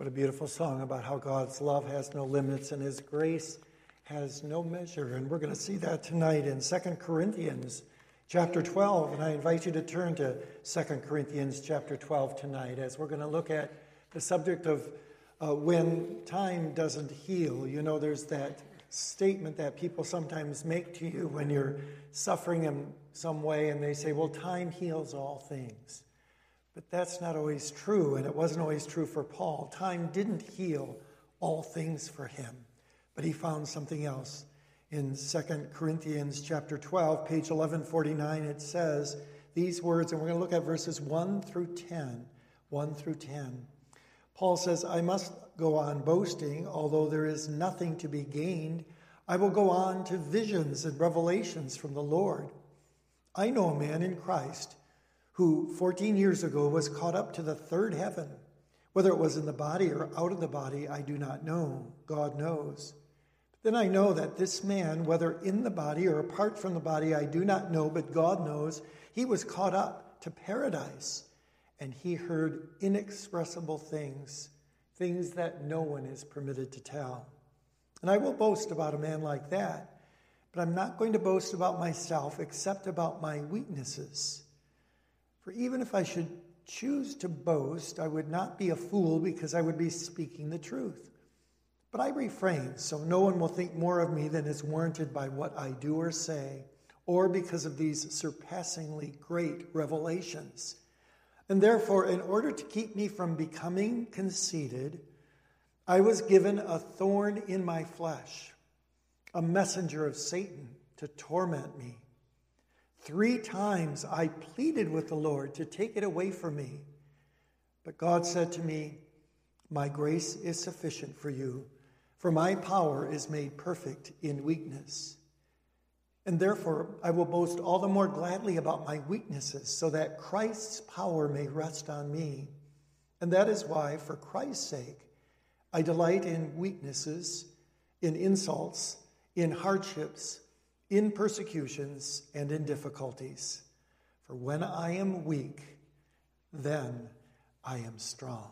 What a beautiful song about how God's love has no limits and his grace has no measure. And we're going to see that tonight in 2 Corinthians chapter 12. And I invite you to turn to 2 Corinthians chapter 12 tonight as we're going to look at the subject of uh, when time doesn't heal. You know, there's that statement that people sometimes make to you when you're suffering in some way, and they say, Well, time heals all things. But that's not always true, and it wasn't always true for Paul. Time didn't heal all things for him, but he found something else. In 2 Corinthians chapter 12, page 1149, it says these words, and we're going to look at verses 1 through 10. 1 through 10. Paul says, I must go on boasting, although there is nothing to be gained. I will go on to visions and revelations from the Lord. I know a man in Christ who 14 years ago was caught up to the third heaven. Whether it was in the body or out of the body, I do not know. God knows. But then I know that this man, whether in the body or apart from the body, I do not know, but God knows, he was caught up to paradise. And he heard inexpressible things, things that no one is permitted to tell. And I will boast about a man like that, but I'm not going to boast about myself except about my weaknesses. For even if I should choose to boast, I would not be a fool because I would be speaking the truth. But I refrain, so no one will think more of me than is warranted by what I do or say, or because of these surpassingly great revelations. And therefore, in order to keep me from becoming conceited, I was given a thorn in my flesh, a messenger of Satan to torment me. Three times I pleaded with the Lord to take it away from me. But God said to me, My grace is sufficient for you, for my power is made perfect in weakness. And therefore, I will boast all the more gladly about my weaknesses, so that Christ's power may rest on me. And that is why, for Christ's sake, I delight in weaknesses, in insults, in hardships in persecutions and in difficulties. For when I am weak, then I am strong.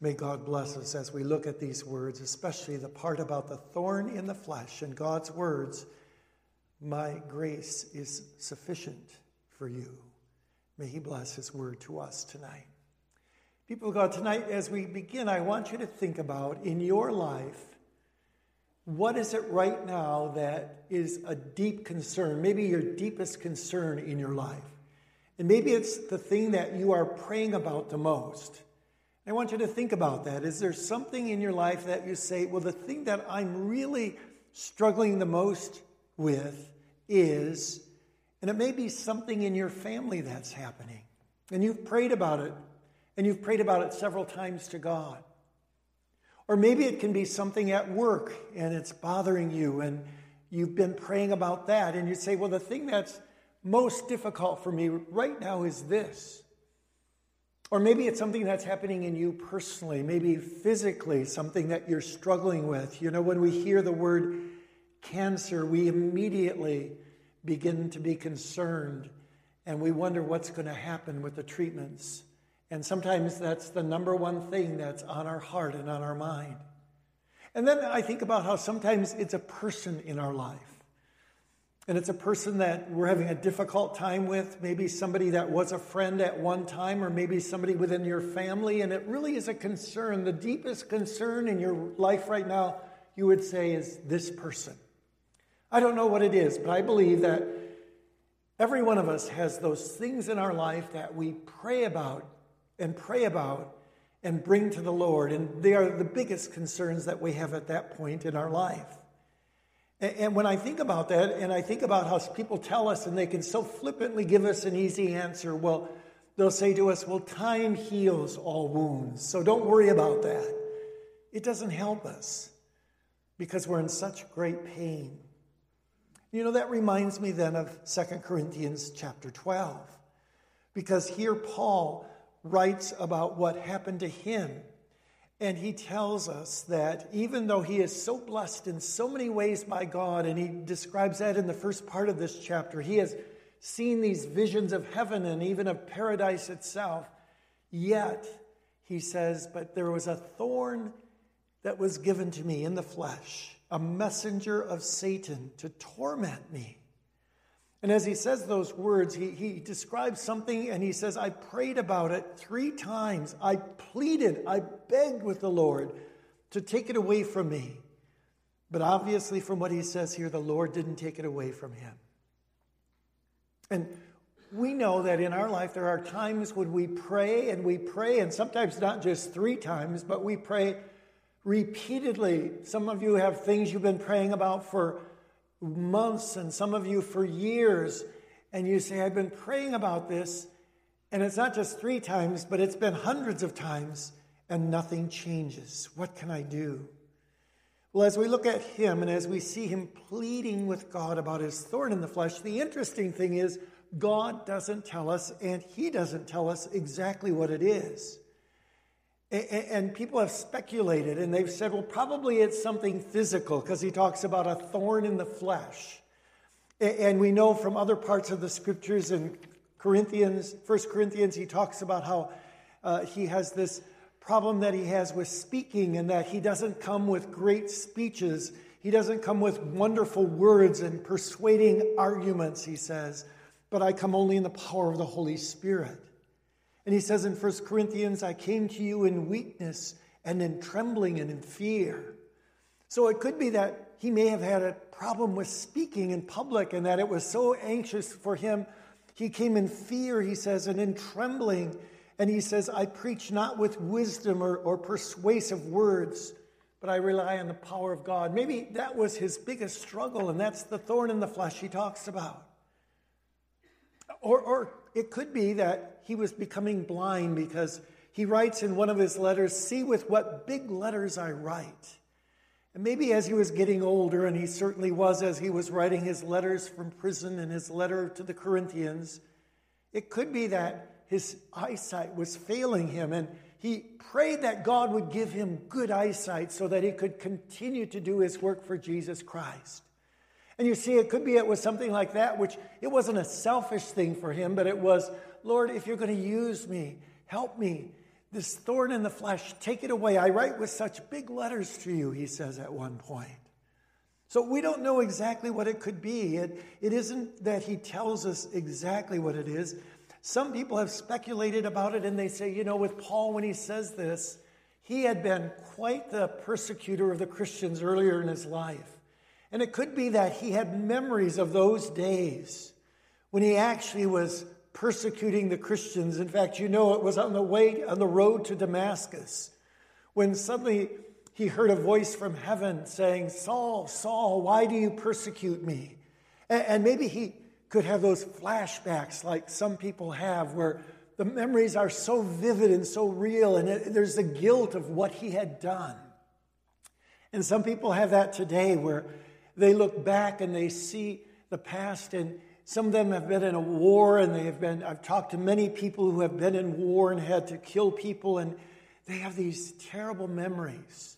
May God bless us as we look at these words, especially the part about the thorn in the flesh and God's words, My grace is sufficient for you. May He bless His word to us tonight. People of God, tonight as we begin, I want you to think about in your life what is it right now that is a deep concern, maybe your deepest concern in your life? And maybe it's the thing that you are praying about the most. I want you to think about that. Is there something in your life that you say, well, the thing that I'm really struggling the most with is, and it may be something in your family that's happening, and you've prayed about it, and you've prayed about it several times to God. Or maybe it can be something at work and it's bothering you and you've been praying about that and you say, well, the thing that's most difficult for me right now is this. Or maybe it's something that's happening in you personally, maybe physically, something that you're struggling with. You know, when we hear the word cancer, we immediately begin to be concerned and we wonder what's going to happen with the treatments. And sometimes that's the number one thing that's on our heart and on our mind. And then I think about how sometimes it's a person in our life. And it's a person that we're having a difficult time with, maybe somebody that was a friend at one time, or maybe somebody within your family. And it really is a concern. The deepest concern in your life right now, you would say, is this person. I don't know what it is, but I believe that every one of us has those things in our life that we pray about and pray about and bring to the Lord. And they are the biggest concerns that we have at that point in our life. And when I think about that, and I think about how people tell us, and they can so flippantly give us an easy answer, well, they'll say to us, well, time heals all wounds, so don't worry about that. It doesn't help us because we're in such great pain. You know, that reminds me then of Second Corinthians chapter 12, because here Paul writes about what happened to him. And he tells us that even though he is so blessed in so many ways by God, and he describes that in the first part of this chapter, he has seen these visions of heaven and even of paradise itself, yet he says, But there was a thorn that was given to me in the flesh, a messenger of Satan to torment me. And as he says those words, he, he describes something and he says, I prayed about it three times. I pleaded, I begged with the Lord to take it away from me. But obviously, from what he says here, the Lord didn't take it away from him. And we know that in our life there are times when we pray and we pray, and sometimes not just three times, but we pray repeatedly. Some of you have things you've been praying about for months and some of you for years, and you say, I've been praying about this, and it's not just three times, but it's been hundreds of times, and nothing changes. What can I do? Well, as we look at him and as we see him pleading with God about his thorn in the flesh, the interesting thing is God doesn't tell us, and he doesn't tell us exactly what it is. And people have speculated and they've said, well, probably it's something physical because he talks about a thorn in the flesh. And we know from other parts of the scriptures in Corinthians, First Corinthians, he talks about how uh, he has this problem that he has with speaking and that he doesn't come with great speeches. He doesn't come with wonderful words and persuading arguments, he says, but I come only in the power of the Holy Spirit. And he says in 1 Corinthians, I came to you in weakness and in trembling and in fear. So it could be that he may have had a problem with speaking in public and that it was so anxious for him. He came in fear, he says, and in trembling. And he says, I preach not with wisdom or, or persuasive words, but I rely on the power of God. Maybe that was his biggest struggle, and that's the thorn in the flesh he talks about. Or, or it could be that he was becoming blind because he writes in one of his letters, See with what big letters I write. And maybe as he was getting older, and he certainly was as he was writing his letters from prison and his letter to the Corinthians, it could be that his eyesight was failing him. And he prayed that God would give him good eyesight so that he could continue to do his work for Jesus Christ. And you see, it could be it was something like that, which it wasn't a selfish thing for him, but it was, Lord, if you're going to use me, help me. This thorn in the flesh, take it away. I write with such big letters to you, he says at one point. So we don't know exactly what it could be. It, it isn't that he tells us exactly what it is. Some people have speculated about it and they say, you know, with Paul, when he says this, he had been quite the persecutor of the Christians earlier in his life. And it could be that he had memories of those days when he actually was persecuting the Christians. In fact, you know, it was on the way, on the road to Damascus, when suddenly he heard a voice from heaven saying, Saul, Saul, why do you persecute me? And maybe he could have those flashbacks like some people have, where the memories are so vivid and so real, and there's the guilt of what he had done. And some people have that today where they look back and they see the past, and some of them have been in a war, and they have been. I've talked to many people who have been in war and had to kill people, and they have these terrible memories.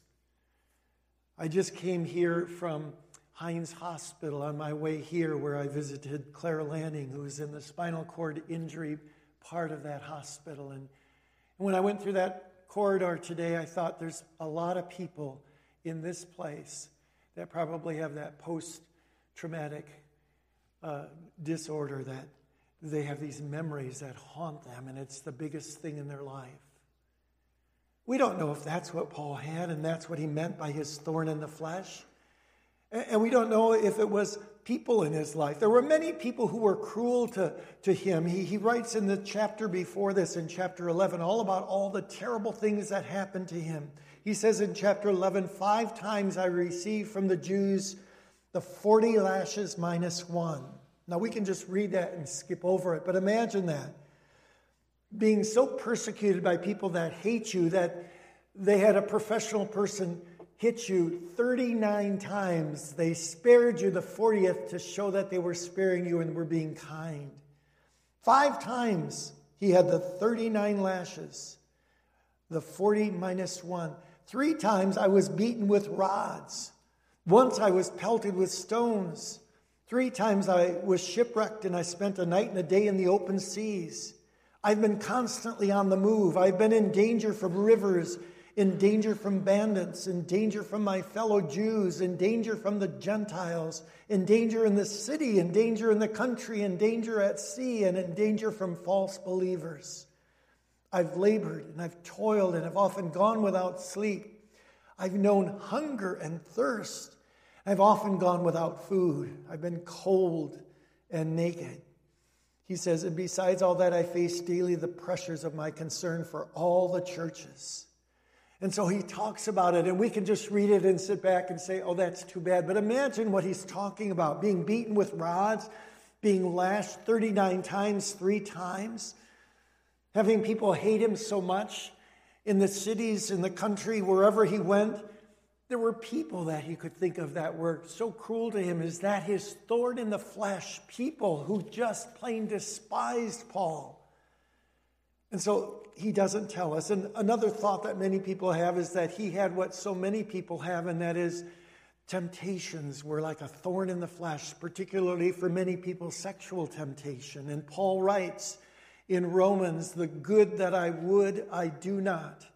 I just came here from Hines Hospital on my way here, where I visited Claire Lanning, who was in the spinal cord injury part of that hospital. And when I went through that corridor today, I thought there's a lot of people in this place that probably have that post traumatic uh, disorder that they have these memories that haunt them, and it's the biggest thing in their life. We don't know if that's what Paul had and that's what he meant by his thorn in the flesh. And we don't know if it was people in his life. There were many people who were cruel to, to him. He, he writes in the chapter before this, in chapter 11, all about all the terrible things that happened to him. He says in chapter 11, Five times I received from the Jews the 40 lashes minus one. Now we can just read that and skip over it, but imagine that. Being so persecuted by people that hate you that they had a professional person hit you 39 times. They spared you the 40th to show that they were sparing you and were being kind. Five times he had the 39 lashes, the 40 minus one. Three times I was beaten with rods. Once I was pelted with stones. Three times I was shipwrecked and I spent a night and a day in the open seas. I've been constantly on the move. I've been in danger from rivers, in danger from bandits, in danger from my fellow Jews, in danger from the Gentiles, in danger in the city, in danger in the country, in danger at sea, and in danger from false believers. I've labored and I've toiled and I've often gone without sleep. I've known hunger and thirst. I've often gone without food. I've been cold and naked. He says, and besides all that, I face daily the pressures of my concern for all the churches. And so he talks about it, and we can just read it and sit back and say, oh, that's too bad. But imagine what he's talking about being beaten with rods, being lashed 39 times, three times, having people hate him so much in the cities, in the country, wherever he went. There were people that he could think of that were so cruel to him. Is that his thorn in the flesh? People who just plain despised Paul. And so he doesn't tell us. And another thought that many people have is that he had what so many people have, and that is temptations were like a thorn in the flesh, particularly for many people, sexual temptation. And Paul writes in Romans, The good that I would, I do not.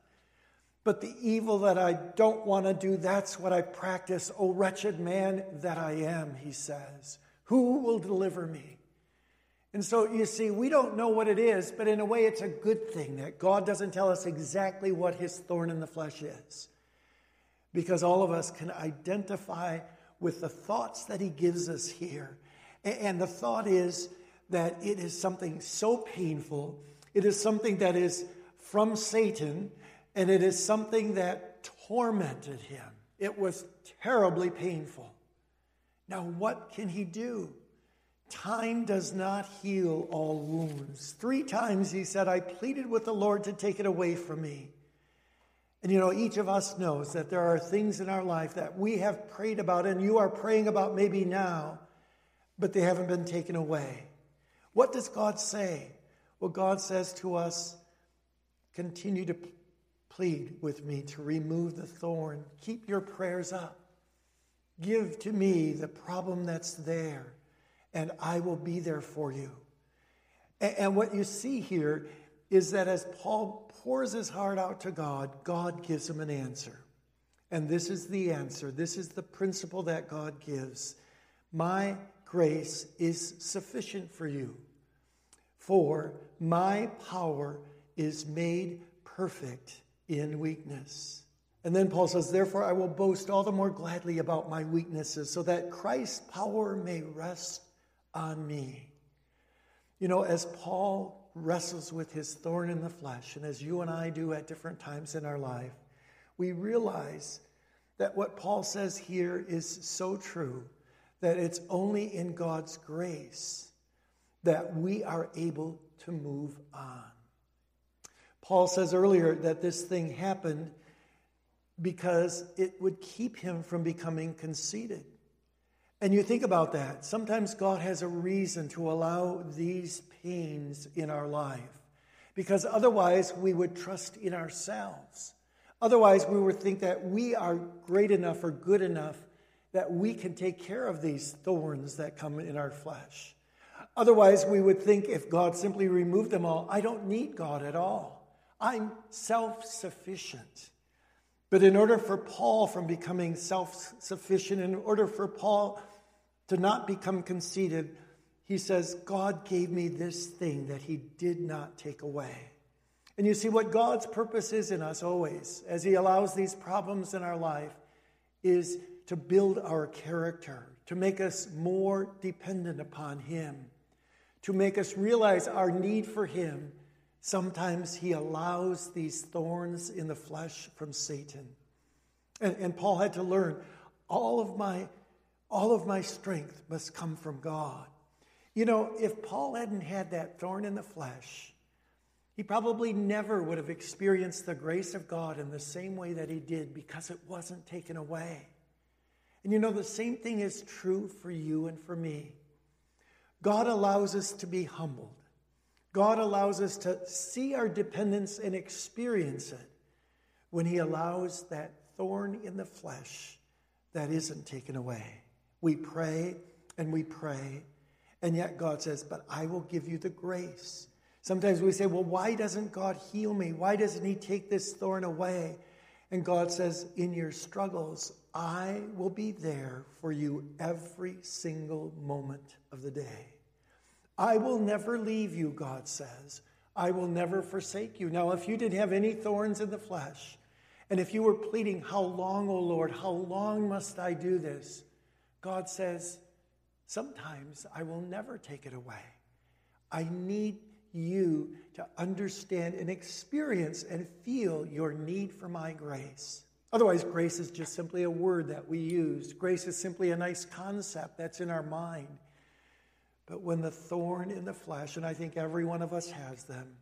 But the evil that I don't want to do, that's what I practice. O wretched man that I am, he says. Who will deliver me? And so you see, we don't know what it is, but in a way, it's a good thing that God doesn't tell us exactly what his thorn in the flesh is. Because all of us can identify with the thoughts that he gives us here. And the thought is that it is something so painful, it is something that is from Satan, and it is something that tormented him. It was terribly painful. Now, what can he do? Time does not heal all wounds. Three times he said, I pleaded with the Lord to take it away from me. And you know, each of us knows that there are things in our life that we have prayed about and you are praying about maybe now, but they haven't been taken away. What does God say? Well, God says to us, continue to plead with me to remove the thorn. Keep your prayers up. Give to me the problem that's there and I will be there for you. And, what you see here is that as Paul pours his heart out to God, God gives him an answer. And this is the answer. This is the principle that God gives. My grace is sufficient for you, for my power is made perfect in weakness. And then Paul says, Therefore, I will boast all the more gladly about my weaknesses, so that Christ's power may rest on me. You know, as Paul wrestles with his thorn in the flesh, and as you and I do at different times in our life, we realize that what Paul says here is so true that it's only in God's grace that we are able to move on. Paul says earlier that this thing happened because it would keep him from becoming conceited. And you think about that. Sometimes God has a reason to allow these pains in our life because otherwise we would trust in ourselves. Otherwise, we would think that we are great enough or good enough that we can take care of these thorns that come in our flesh. Otherwise, we would think if God simply removed them all, I don't need God at all. I'm self sufficient. But in order for Paul from becoming self sufficient, in order for Paul to not become conceited, he says, God gave me this thing that he did not take away. And you see what God's purpose is in us always, as he allows these problems in our life, is to build our character, to make us more dependent upon him, to make us realize our need for him. Sometimes he allows these thorns in the flesh from Satan. And, and Paul had to learn all of my all of my strength must come from God. You know, if Paul hadn't had that thorn in the flesh, he probably never would have experienced the grace of God in the same way that he did because it wasn't taken away. And you know, the same thing is true for you and for me. God allows us to be humbled. God allows us to see our dependence and experience it when He allows that thorn in the flesh that isn't taken away. We pray and we pray, and yet God says, But I will give you the grace Sometimes we say, well, why doesn't God heal me? Why doesn't He take this thorn away? And God says, in your struggles, I will be there for you every single moment of the day. I will never leave you, God says. I will never forsake you. Now, if you didn't have any thorns in the flesh, and if you were pleading, How long, O Lord, how long must I do this? God says, Sometimes I will never take it away. I need you to understand and experience and feel your need for my grace. Otherwise, grace is just simply a word that we use. Grace is simply a nice concept that's in our mind. But when the thorn in the flesh, and I think every one of us has them,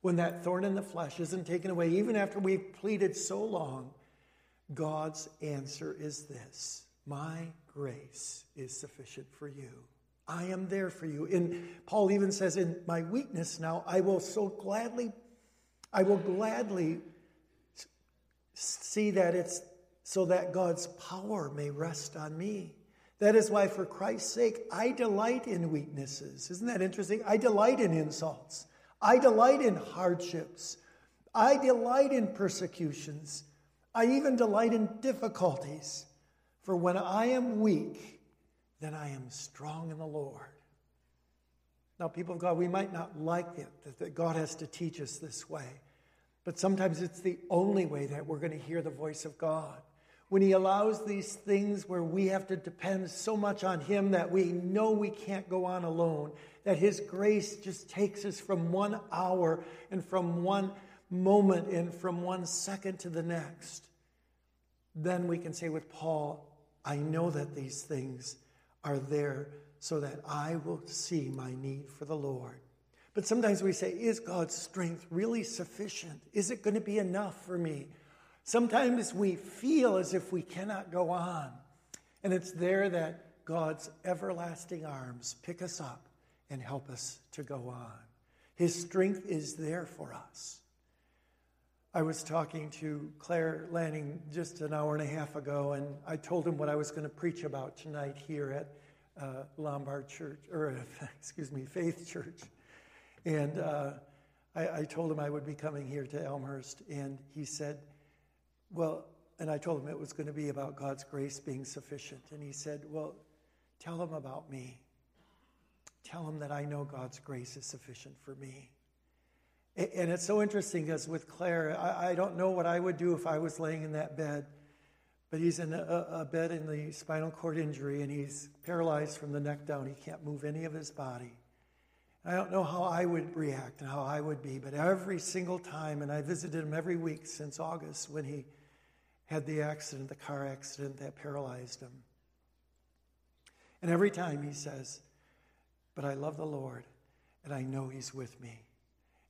when that thorn in the flesh isn't taken away, even after we've pleaded so long, God's answer is this My grace is sufficient for you. I am there for you. And Paul even says, In my weakness now, I will so gladly, I will gladly see that it's so that God's power may rest on me. That is why, for Christ's sake, I delight in weaknesses. Isn't that interesting? I delight in insults. I delight in hardships. I delight in persecutions. I even delight in difficulties. For when I am weak, then I am strong in the Lord. Now, people of God, we might not like it that God has to teach us this way, but sometimes it's the only way that we're going to hear the voice of God. When He allows these things where we have to depend so much on Him that we know we can't go on alone, that His grace just takes us from one hour and from one moment and from one second to the next, then we can say with Paul, I know that these things are there so that I will see my need for the Lord. But sometimes we say, Is God's strength really sufficient? Is it going to be enough for me? Sometimes we feel as if we cannot go on. And it's there that God's everlasting arms pick us up and help us to go on. His strength is there for us. I was talking to Claire Lanning just an hour and a half ago, and I told him what I was going to preach about tonight here at uh, Lombard Church, or excuse me, Faith Church. And uh, I, I, told him I would be coming here to Elmhurst, and he said, Well, and I told him it was going to be about God's grace being sufficient. And he said, Well, tell him about me. Tell him that I know God's grace is sufficient for me. And it's so interesting because with Claire, I, don't know what I would do if I was laying in that bed, but he's in a, bed in the spinal cord injury and he's paralyzed from the neck down. He can't move any of his body. I don't know how I would react and how I would be, but every single time, and I visited him every week since August when he had the accident, the car accident that paralyzed him. And every time he says, But I love the Lord and I know he's with me.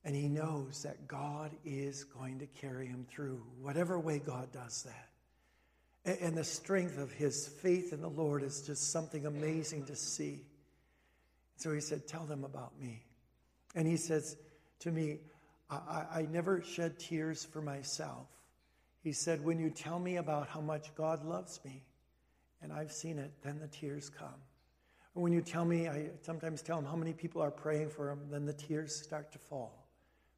And he knows that God is going to carry him through, whatever way God does that. And the strength of his faith in the Lord is just something amazing to see. So he said, Tell them about me. And he says to me, I, I never shed tears for myself. He said, When you tell me about how much God loves me, and I've seen it, then the tears come. When you tell me, I sometimes tell him how many people are praying for him, then the tears start to fall.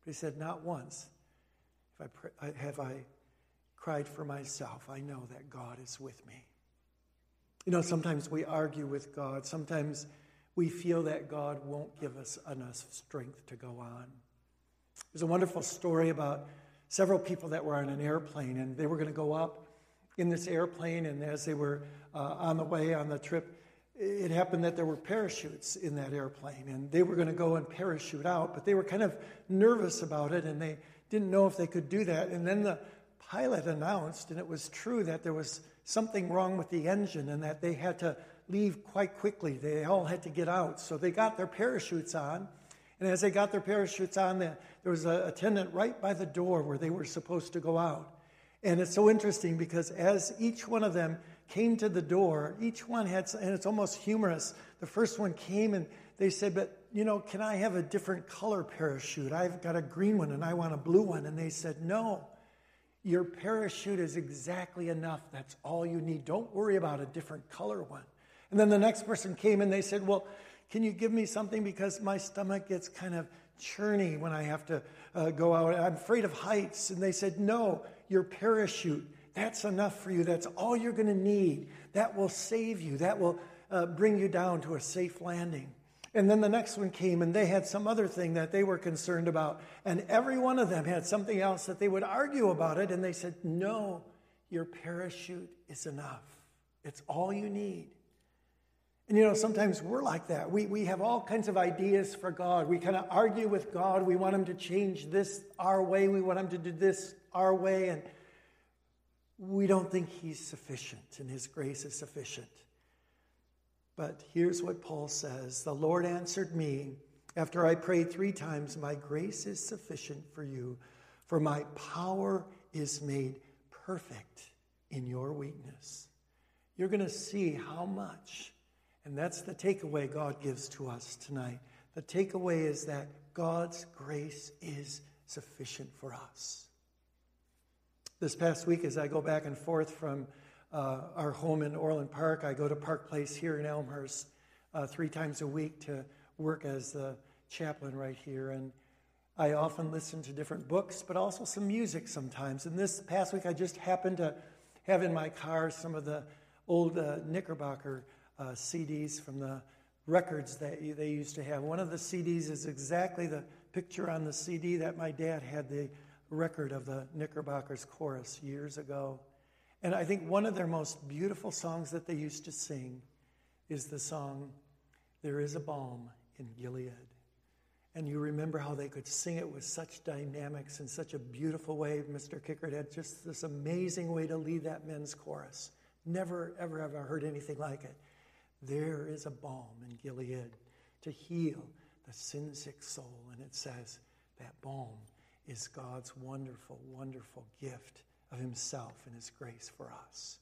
But he said, Not once have I, have I cried for myself. I know that God is with me. You know, sometimes we argue with God. Sometimes we feel that God won't give us enough strength to go on. There's a wonderful story about several people that were on an airplane and they were going to go up in this airplane. And as they were uh, on the way on the trip, it happened that there were parachutes in that airplane and they were going to go and parachute out, but they were kind of nervous about it and they didn't know if they could do that. And then the pilot announced, and it was true, that there was something wrong with the engine and that they had to leave quite quickly. They all had to get out. So they got their parachutes on. And as they got their parachutes on, there was an attendant right by the door where they were supposed to go out. And it's so interesting because as each one of them came to the door. Each one had, and it's almost humorous. The first one came and they said, But, you know, can I have a different color parachute? I've got a green one and I want a blue one. And they said, No, your parachute is exactly enough. That's all you need. Don't worry about a different color one. And then the next person came and they said, Well, can you give me something because my stomach gets kind of churney when I have to uh, go out. I'm afraid of heights. And they said, No, your parachute, that's enough for you. That's all you're going to need. That will save you. That will uh, bring you down to a safe landing. And then the next one came, and they had some other thing that they were concerned about. And every one of them had something else that they would argue about it. And they said, No, your parachute is enough. It's all you need. And you know, sometimes we're like that. We, we have all kinds of ideas for God. We kind of argue with God. We want Him to change this our way. We want Him to do this our way. And we don't think He's sufficient and His grace is sufficient. But here's what Paul says The Lord answered me after I prayed three times, My grace is sufficient for you, for my power is made perfect in your weakness. You're going to see how much and that's the takeaway God gives to us tonight. The takeaway is that God's grace is sufficient for us. This past week, as I go back and forth from uh, our home in Orland Park, I go to Park Place here in Elmhurst uh, three times a week to work as the chaplain right here. And I often listen to different books, but also some music sometimes. And this past week, I just happened to have in my car some of the old uh, Knickerbocker uh, CDs from the records that they used to have. One of the CDs is exactly the picture on the CD that my dad had the record of the Knickerbockers chorus years ago. And I think one of their most beautiful songs that they used to sing is the song, There is a Balm in Gilead. And you remember how they could sing it with such dynamics and such a beautiful way. Mr. Kickert had just this amazing way to lead that men's chorus. Never, ever I heard anything like it. There is a balm in Gilead to heal the sin sick soul. And it says that balm is God's wonderful, wonderful gift of Himself and His grace for us.